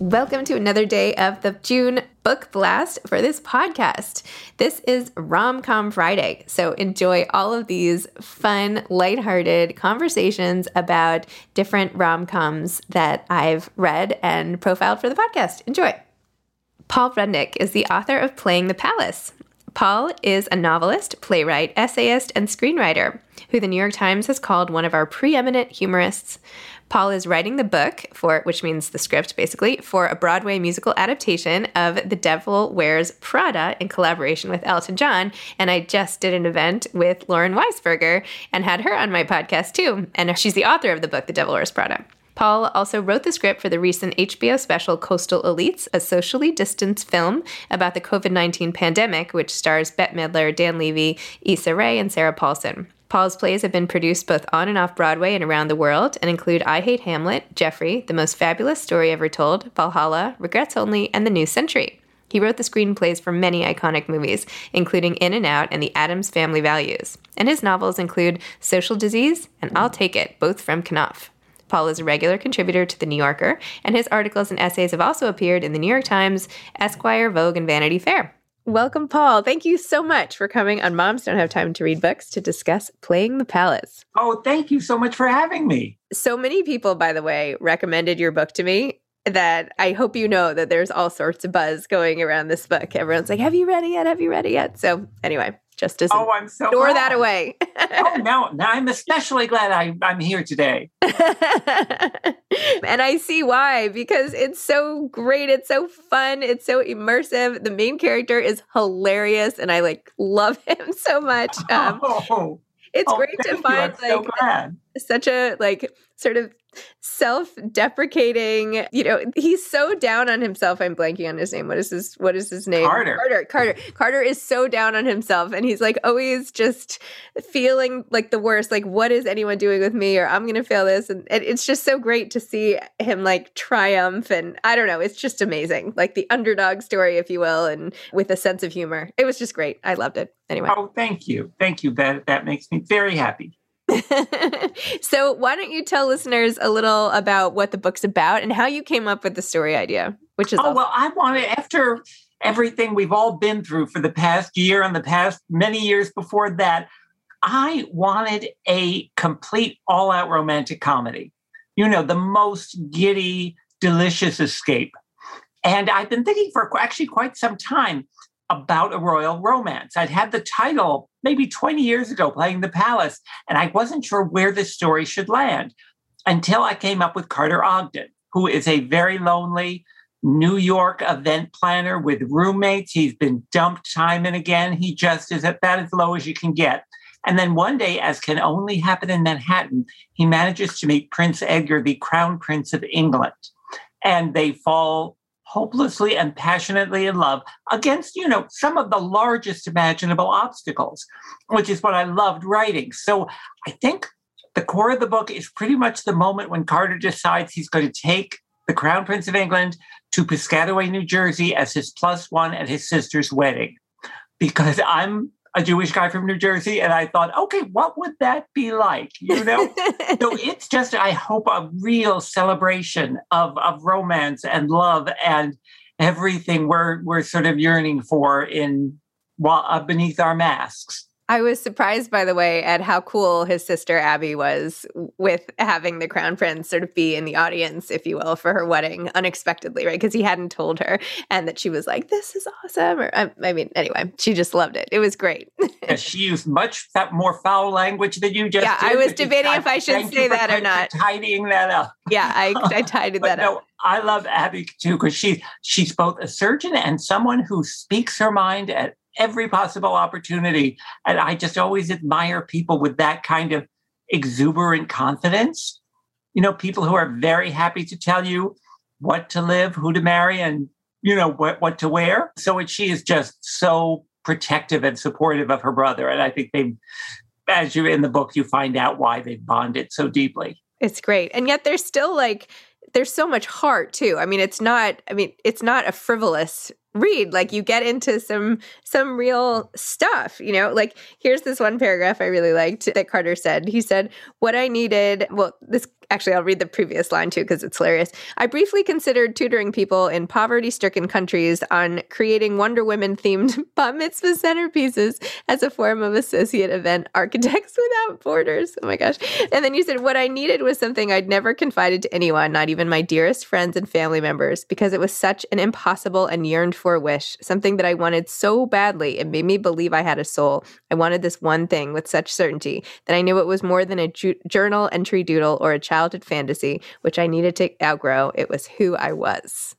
Welcome to another day of the June book blast for this podcast. This is Rom Com Friday, so enjoy all of these fun, lighthearted conversations about different rom coms that I've read and profiled for the podcast. Enjoy. Paul Rudnick is the author of Playing the Palace. Paul is a novelist, playwright, essayist, and screenwriter who the New York Times has called one of our preeminent humorists. Paul is writing the book for, which means the script basically, for a Broadway musical adaptation of The Devil Wears Prada in collaboration with Elton John. And I just did an event with Lauren Weisberger and had her on my podcast too. And she's the author of the book, The Devil Wears Prada. Paul also wrote the script for the recent HBO special Coastal Elites, a socially distanced film about the COVID 19 pandemic, which stars Bette Midler, Dan Levy, Issa Rae, and Sarah Paulson. Paul's plays have been produced both on and off Broadway and around the world and include I Hate Hamlet, Jeffrey, The Most Fabulous Story Ever Told, Valhalla, Regrets Only, and The New Century. He wrote the screenplays for many iconic movies, including In and Out and The Addams Family Values. And his novels include Social Disease and I'll Take It, both from Knopf. Paul is a regular contributor to The New Yorker, and his articles and essays have also appeared in The New York Times, Esquire, Vogue, and Vanity Fair. Welcome, Paul. Thank you so much for coming on Moms Don't Have Time to Read Books to discuss Playing the Palace. Oh, thank you so much for having me. So many people, by the way, recommended your book to me that I hope you know that there's all sorts of buzz going around this book. Everyone's like, Have you read it yet? Have you read it yet? So, anyway, just as oh, I'm so glad. that away. oh, no, now I'm especially glad I, I'm here today. and I see why, because it's so great. It's so fun. It's so immersive. The main character is hilarious, and I like love him so much. Um, oh, it's oh, great to find so like glad. Such a like sort of self-deprecating you know he's so down on himself. I'm blanking on his name. What is his what is his name? Carter. carter carter. Carter is so down on himself and he's like always just feeling like the worst like what is anyone doing with me or i'm gonna fail this and it, it's just so great to see him like triumph and i don't know it's just amazing. Like the underdog story if you will and with a sense of humor. It was just great. I loved it. Anyway. Oh, thank you. Thank you. That that makes me very happy. so why don't you tell listeners a little about what the book's about and how you came up with the story idea which is Oh, awesome. well, I wanted, after everything we've all been through for the past year and the past many years before that, I wanted a complete all out romantic comedy. You know, the most giddy, delicious escape. And I've been thinking for actually quite some time about a royal romance. I'd had the title maybe 20 years ago playing the palace, and I wasn't sure where this story should land until I came up with Carter Ogden, who is a very lonely, New York event planner with roommates. He's been dumped time and again. He just is about as low as you can get. And then one day, as can only happen in Manhattan, he manages to meet Prince Edgar, the Crown Prince of England. And they fall hopelessly and passionately in love against, you know, some of the largest imaginable obstacles, which is what I loved writing. So I think the core of the book is pretty much the moment when Carter decides he's going to take the Crown Prince of England to Piscataway, New Jersey as his plus one at his sister's wedding. Because I'm a Jewish guy from New Jersey, and I thought, okay, what would that be like? You know? so it's just, I hope, a real celebration of, of romance and love and everything we're we're sort of yearning for in while uh, beneath our masks. I was surprised, by the way, at how cool his sister Abby was with having the crown prince sort of be in the audience, if you will, for her wedding unexpectedly, right? Because he hadn't told her, and that she was like, "This is awesome." Or I, I mean, anyway, she just loved it. It was great. Yeah, she used much more foul language than you just. Yeah, did, I was debating if I should say that or not. Tidying that up. yeah, I I tidied that no, up. I love Abby too because she she's both a surgeon and someone who speaks her mind at every possible opportunity. And I just always admire people with that kind of exuberant confidence. You know, people who are very happy to tell you what to live, who to marry, and you know what what to wear. So it, she is just so protective and supportive of her brother, and I think they, as you in the book, you find out why they bonded so deeply. It's great. And yet there's still like there's so much heart too. I mean, it's not I mean, it's not a frivolous read. Like you get into some some real stuff, you know? Like here's this one paragraph I really liked that Carter said. He said, "What I needed, well, this actually I'll read the previous line too because it's hilarious. I briefly considered tutoring people in poverty-stricken countries on creating Wonder Women themed bat mitzvah centerpieces as a form of associate event architects without borders. Oh my gosh. And then you said, What I needed was something I'd never confided to anyone, not even my dearest friends and family members, because it was such an impossible and yearned for wish, something that I wanted so badly. It made me believe I had a soul. I wanted this one thing with such certainty that I knew it was more than a ju- journal entry doodle or a childhood fantasy, which I needed to outgrow. It was who I was.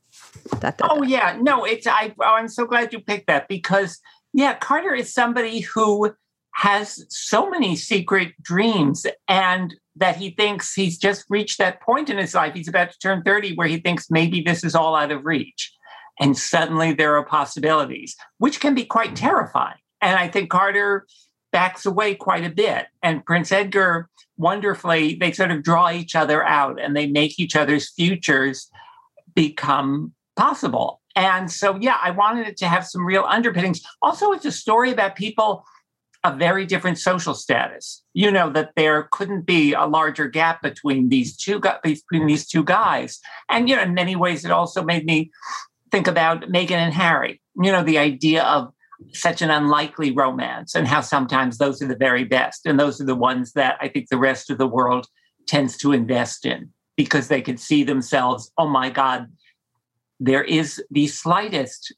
Dot, dot, Oh dot. yeah, no, it's I. Oh, I'm so glad you picked that because yeah, Carter is somebody who has so many secret dreams and that he thinks he's just reached that point in his life. He's about to turn 30 where he thinks maybe this is all out of reach. And suddenly there are possibilities, which can be quite terrifying. And I think Carter backs away quite a bit. And Prince Edgar, wonderfully, they sort of draw each other out and they make each other's futures become possible. And so, yeah, I wanted it to have some real underpinnings. Also, it's a story about people of very different social status. You know that there couldn't be a larger gap between these two between these two guys. And you know, in many ways, it also made me think about Meghan and Harry. You know, the idea of such an unlikely romance and how sometimes those are the very best, and those are the ones that I think the rest of the world tends to invest in because they can see themselves. Oh my God, there is the slightest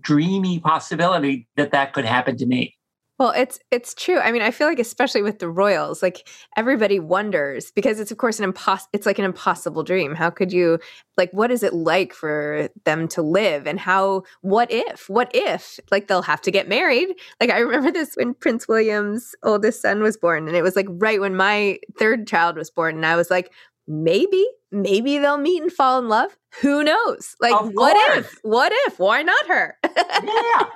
dreamy possibility that that could happen to me. Well, it's it's true. I mean, I feel like especially with the royals, like everybody wonders because it's of course an impos it's like an impossible dream. How could you like what is it like for them to live and how what if? What if like they'll have to get married? Like I remember this when Prince William's oldest son was born and it was like right when my third child was born and I was like maybe maybe they'll meet and fall in love. Who knows? Like what if? What if? Why not her? Yeah.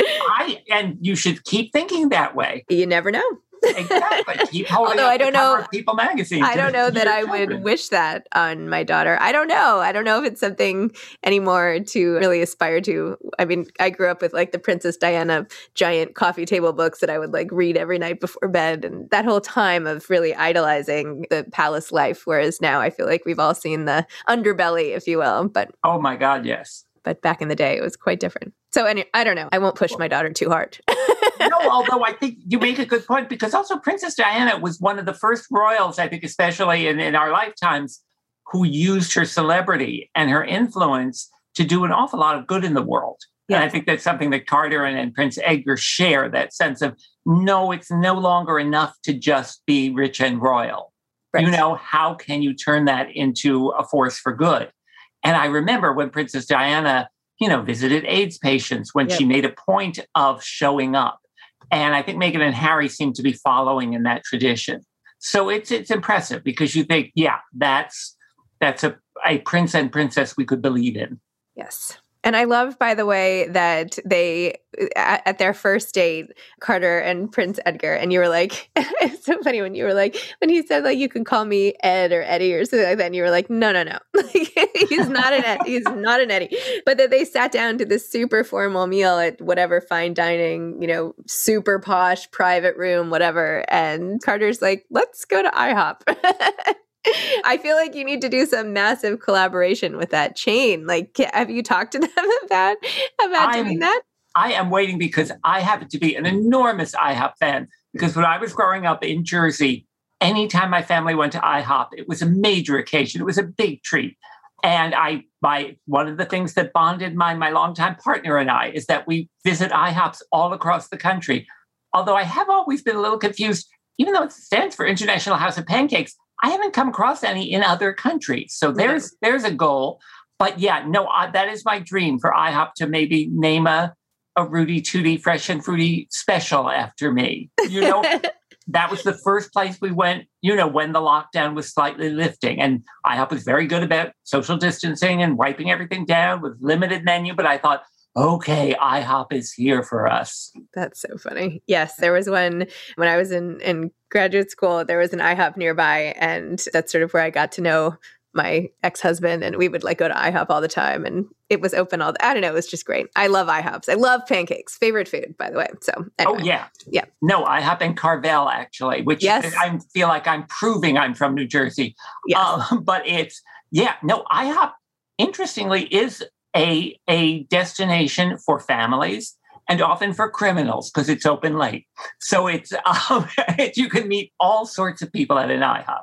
I and you should keep thinking that way. you never know. Exactly. Keep holding Although I don't know- People magazine. I don't know that I would wish that on my daughter. I don't know. I don't know if it's something anymore to really aspire to. I mean, I grew up with like the Princess Diana giant coffee table books that I would like read every night before bed and that whole time of really idolizing the palace life whereas now I feel like we've all seen the underbelly if you will, but Oh my God, yes. but back in the day it was quite different. So any, I don't know. I won't push my daughter too hard. no, although I think you make a good point because also Princess Diana was one of the first royals, I think, especially in, in our lifetimes, who used her celebrity and her influence to do an awful lot of good in the world. And I think that's something that Carter and, and Prince Edgar share that sense of no, it's no longer enough to just be rich and royal. You know, how can you turn that into a force for good? And I remember when Princess Diana, you know, visited AIDS patients when Yep. she made a point of showing up. And I think Meghan and Harry seem to be following in that tradition. So it's it's impressive because you think, yeah, that's that's a, a prince and princess we could believe in. Yes. And I love, by the way, that they, at, at their first date, Carter and Prince Edgar, and you were like, it's so funny when you were like, when he said, like, you can call me Ed or Eddie or something like that, and you were like, no, no, no. He's not an Ed, he's not an Eddie. But that they sat down to this super formal meal at whatever fine dining, you know, super posh private room, whatever. And Carter's like, let's go to IHOP. I feel like you need to do some massive collaboration with that chain. Like, have you talked to them about about I'm- doing that? I am waiting because I happen to be an enormous IHOP fan. Because when I was growing up in Jersey, anytime my family went to IHOP, it was a major occasion. It was a big treat. And I, my one of the things that bonded my my longtime partner and I is that we visit IHOPs all across the country. Although I have always been a little confused, even though it stands for International House of Pancakes, I haven't come across any in other countries. So there's there's a goal. But yeah, no, I, that is my dream for IHOP to maybe name a a Rooty Tooty Fresh and Fruity special after me. You know, that was the first place we went, you know, when the lockdown was slightly lifting. And IHOP was very good about social distancing and wiping everything down with limited menu. But I thought, okay, IHOP is here for us. That's so funny. Yes, there was one when I was in in graduate school. There was an IHOP nearby, and that's sort of where I got to know my ex husband. And we would like go to IHOP all the time, and it was open all. The, I don't know. It was just great. I love IHOPs. I love pancakes. Favorite food, by the way. So Oh, yeah. Yeah. No, IHOP in Carvel, actually, which Yes. I feel like I'm proving I'm from New Jersey. Yes. Um, but it's yeah, no, IHOP interestingly is a a destination for families and often for criminals because it's open late. So it's um, you can meet all sorts of people at an IHOP.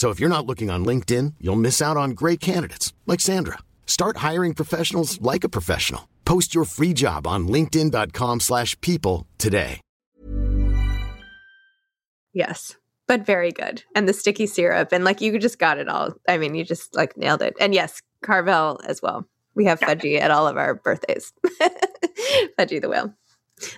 So if you're not looking on LinkedIn, you'll miss out on great candidates like Sandra. Start hiring professionals like a professional. Post your free job on linkedin.com/people slash people today. Yes, but very good. And the sticky syrup, and like you just got it all. I mean, you just like nailed it. And yes, Carvel as well. We have Fudgie at all of our birthdays. Fudgie the whale,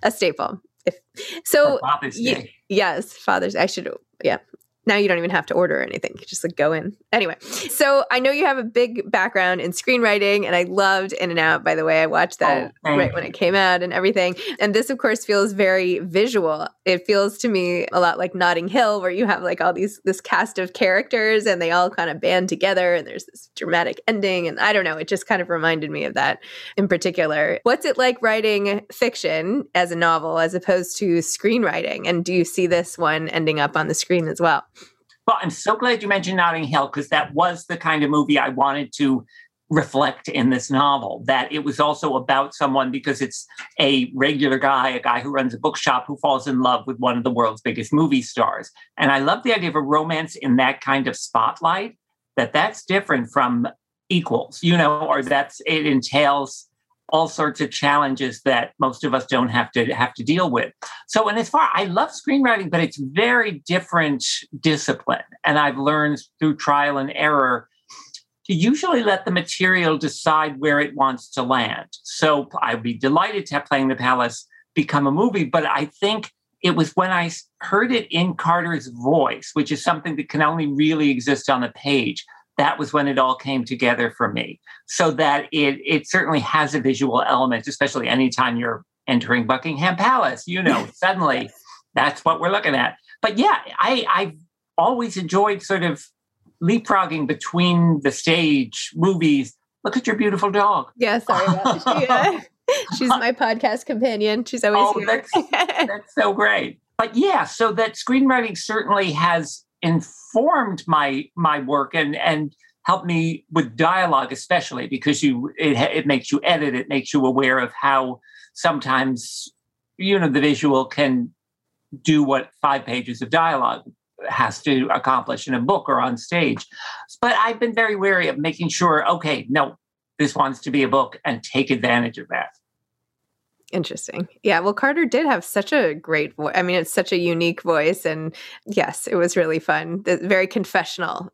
a staple. If so, Father's ye- Day. yes, Father's. I should. Yeah. Now you don't even have to order anything. You just like go in. Anyway, so I know you have a big background in screenwriting, and I loved In and Out. By the way, I watched that Oh, right when it came out and everything. And this, of course, feels very visual. It feels to me a lot like Notting Hill, where you have like all these this cast of characters, and they all kind of band together, and there's this dramatic ending. And I don't know, it just kind of reminded me of that in particular. What's it like writing fiction as a novel as opposed to screenwriting? And do you see this one ending up on the screen as well? Well, I'm so glad you mentioned Notting Hill because that was the kind of movie I wanted to reflect in this novel. That it was also about someone because it's a regular guy, a guy who runs a bookshop who falls in love with one of the world's biggest movie stars. And I love the idea of a romance in that kind of spotlight. That that's different from equals, you know, or that's it entails all sorts of challenges that most of us don't have to have to deal with. So, and as far I love screenwriting, but it's very different discipline, and I've learned through trial and error to usually let the material decide where it wants to land. So, I'd be delighted to have Playing the Palace become a movie, but I think it was when I heard it in Carter's voice, which is something that can only really exist on the page. That was when it all came together for me. So that it it certainly has a visual element, especially anytime you're entering Buckingham Palace. You know, suddenly that's what we're looking at. But yeah, I I've always enjoyed sort of leapfrogging between the stage movies. Look at your beautiful dog. Yeah, sorry about that. Yeah. She's my podcast companion. She's always Oh, here. that's that's so great. But yeah, so that screenwriting certainly has informed my my work and and helped me with dialogue, especially because you it it makes you edit, it makes you aware of how sometimes you know the visual can do what five pages of dialogue has to accomplish in a book or on stage. But I've been very wary of making sure, okay, no, this wants to be a book and take advantage of that. Interesting. Yeah. Well, Carter did have such a great voice. I mean, it's such a unique voice. And yes, it was really fun. Very confessional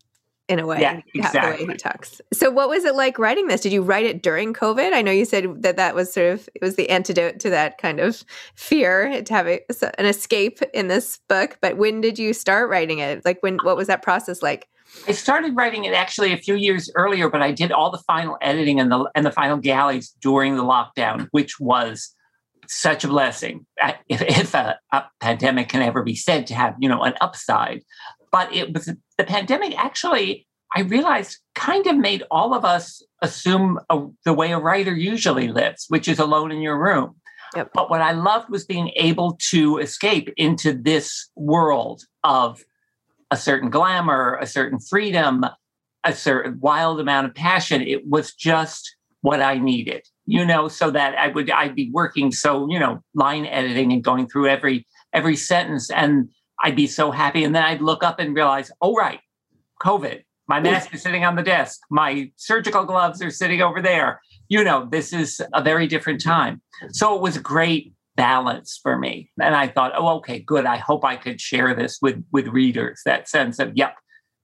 in a way, Yeah, ha- the way exactly. he talks. So, what was it like writing this? Did you write it during COVID? I know you said that that was sort of, it was the antidote to that kind of fear to have a, an escape in this book. But when did you start writing it? Like, when, what was that process like? I started writing it actually a few years earlier, but I did all the final editing and the and the final galleys during the lockdown, which was such a blessing. Uh, If, if a, a pandemic can ever be said to have, you know, an upside, but it was the pandemic. Actually, I realized kind of made all of us assume a, the way a writer usually lives, which is alone in your room. Yep. But what I loved was being able to escape into this world of a certain glamour, a certain freedom, a certain wild amount of passion. It was just what I needed, you know, so that I would I'd be working so, you know, line editing and going through every every sentence and I'd be so happy. And then I'd look up and realize, oh right, COVID. My mask is sitting on the desk. My surgical gloves are sitting over there. You know, this is a very different time. So it was a great balance for me. And I thought, oh, okay, good. I hope I could share this with with readers. That sense of, yep,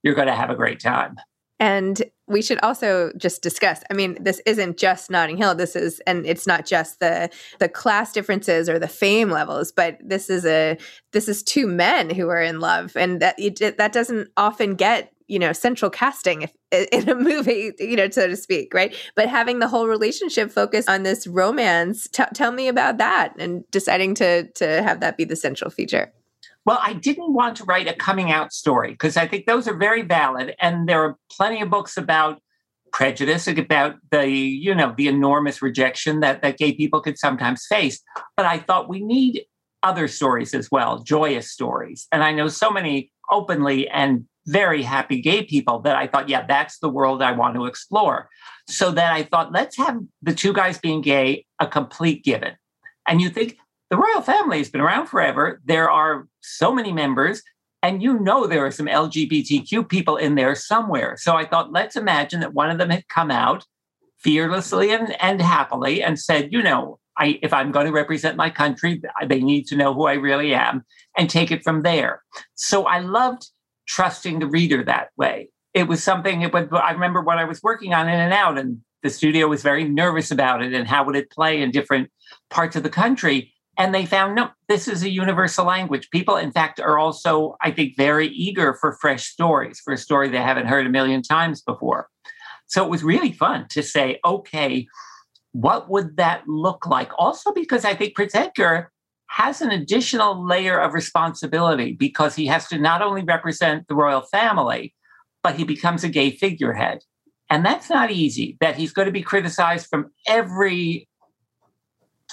you're going to have a great time. And we should also just discuss. I mean, this isn't just Notting Hill. This is, and it's not just the the class differences or the fame levels, but this is a this is two men who are in love, and that it, that doesn't often get you know central casting if, in a movie, you know, so to speak, right? But having the whole relationship focus on this romance. T- tell me about that, and deciding to to have that be the central feature. Well, I didn't want to write a coming out story because I think those are very valid. And there are plenty of books about prejudice, about the, you know, the enormous rejection that, that gay people could sometimes face. But I thought we need other stories as well, joyous stories. And I know so many openly and very happy gay people that I thought, yeah, that's the world I want to explore. So then I thought, let's have the two guys being gay a complete given. And you think, the royal family has been around forever. There are so many members, And you know there are some LGBTQ people in there somewhere. So I thought, let's imagine that one of them had come out fearlessly and, and happily and said, you know, I, if I'm going to represent my country, they need to know who I really am and take it from there. So I loved trusting the reader that way. It was something, it was, I remember when I was working on In and Out, and the studio was very nervous about it and how would it play in different parts of the country. And they found, no, this is a universal language. People, in fact, are also, I think, very eager for fresh stories, for a story they haven't heard a million times before. So it was really fun to say, okay, what would that look like? Also, because I think Prince Edgar has an additional layer of responsibility because he has to not only represent the royal family, but he becomes a gay figurehead. And that's not easy, that he's going to be criticized from every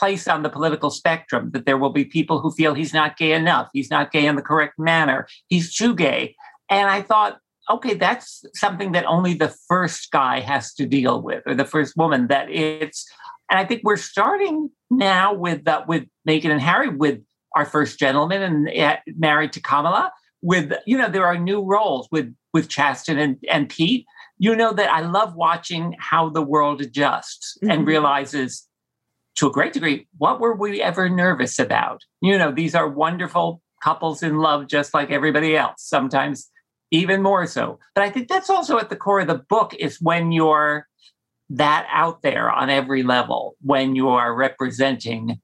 place on the political spectrum, that there will be people who feel he's not gay enough, he's not gay in the correct manner, he's too gay. And I thought, okay, that's something that only the first guy has to deal with, or the first woman. That it's, and I think we're starting now with uh, with Meghan and Harry, with our first gentleman and uh, married to Kamala. With you know, there are new roles with with Chasten and and Pete. You know that I love watching how the world adjusts mm-hmm. and realizes to a great degree what were we ever nervous about you know these are wonderful couples in love just like everybody else sometimes even more so. But I think that's also at the core of the book is when you're that out there on every level, when you are representing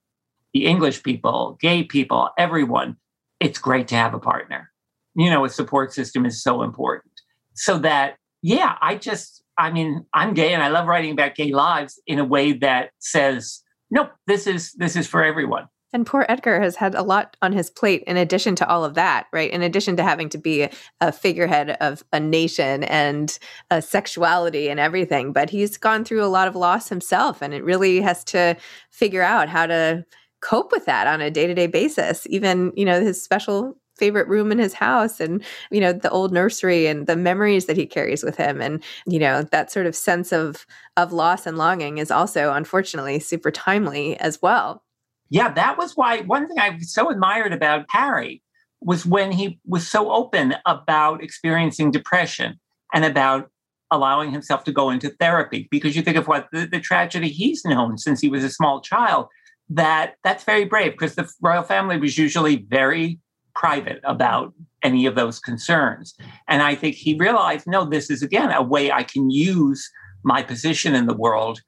the English people, gay people, everyone, it's great to have a partner. You know, a support system is so important. So that, yeah, I just, I mean, I'm gay and I love writing about gay lives in a way that says, nope, this is this is for everyone. And poor Edgar has had a lot on his plate in addition to all of that, right? In addition to having to be a figurehead of a nation and a sexuality and everything. But he's gone through a lot of loss himself and it really has to figure out how to cope with that on a day-to-day basis. Even, you know, his special favorite room in his house and you know the old nursery and the memories that he carries with him. And you know that sort of sense of of loss and longing is also unfortunately super timely as well. Yeah, that was why one thing I so admired about Harry was when he was so open about experiencing depression and about allowing himself to go into therapy. Because you think of what the, the tragedy he's known since he was a small child that that's very brave because the royal family was usually very private about any of those concerns and i think he realized no this is again a way i can use my position in the world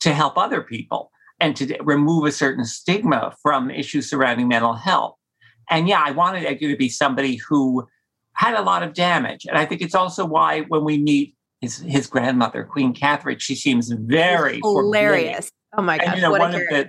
to help other people and to remove a certain stigma from issues surrounding mental health. And yeah, I wanted Edgar to be somebody who had a lot of damage. And I think it's also why when we meet his, his grandmother, Queen Catherine, she seems very hilarious. Oh my gosh. And, you know, what one of the,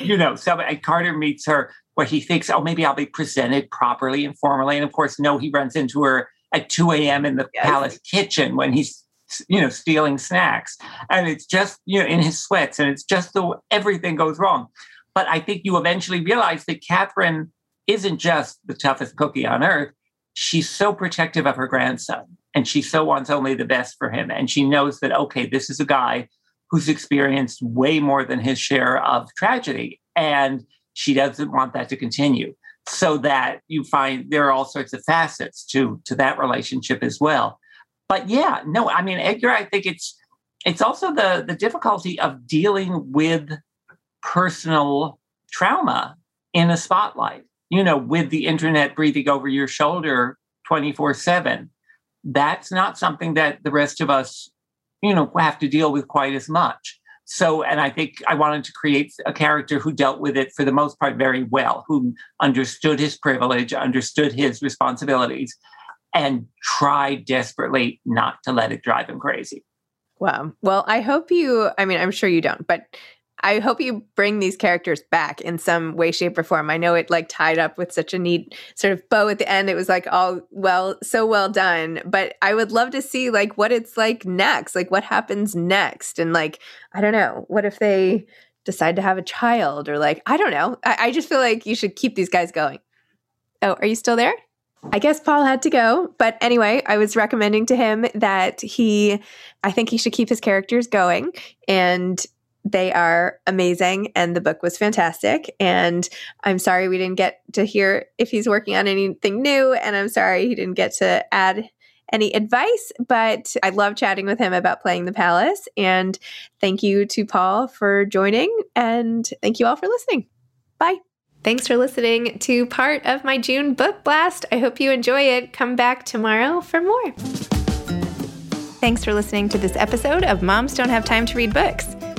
you know, so Carter meets her where he thinks, oh, maybe I'll be presented properly and formally. And of course, no, he runs into her at 2 a.m. in the yes. palace kitchen when he's you know, stealing snacks. And it's just, you know, in his sweats and it's just the everything goes wrong. But I think you eventually realize that Catherine isn't just the toughest cookie on earth. She's so protective of her grandson and she so wants only the best for him. And she knows that, okay, this is a guy who's experienced way more than his share of tragedy. And she doesn't want that to continue. So that you find there are all sorts of facets to, to that relationship as well but yeah, no, I mean, Edgar, I think it's it's also the the difficulty of dealing with personal trauma in a spotlight. You know, with the internet breathing over your shoulder 24 7. That's not something that the rest of us, you know, have to deal with quite as much. So, and I think I wanted to create a character who dealt with it for the most part very well, who understood his privilege, understood his responsibilities, and tried desperately not to let it drive him crazy. Wow. Well, I hope you, I mean, I'm sure you don't, but I hope you bring these characters back in some way, shape, or form. I know it like tied up with such a neat sort of bow at the end. It was like all well, so well done. But I would love to see like what it's like next, like what happens next. And like, I don't know, what if they decide to have a child or like, I don't know. I, I just feel like you should keep these guys going. Oh, are you still there? I guess Paul had to go. But anyway, I was recommending to him that he, I think he should keep his characters going and they are amazing and the book was fantastic. And I'm sorry we didn't get to hear if he's working on anything new. And I'm sorry he didn't get to add any advice, but I love chatting with him about playing the palace. And thank you to Paul for joining. And thank you all for listening. Bye. Thanks for listening to part of my June book blast. I hope you enjoy it. Come back tomorrow for more. Thanks for listening to this episode of Moms Don't Have Time to Read Books.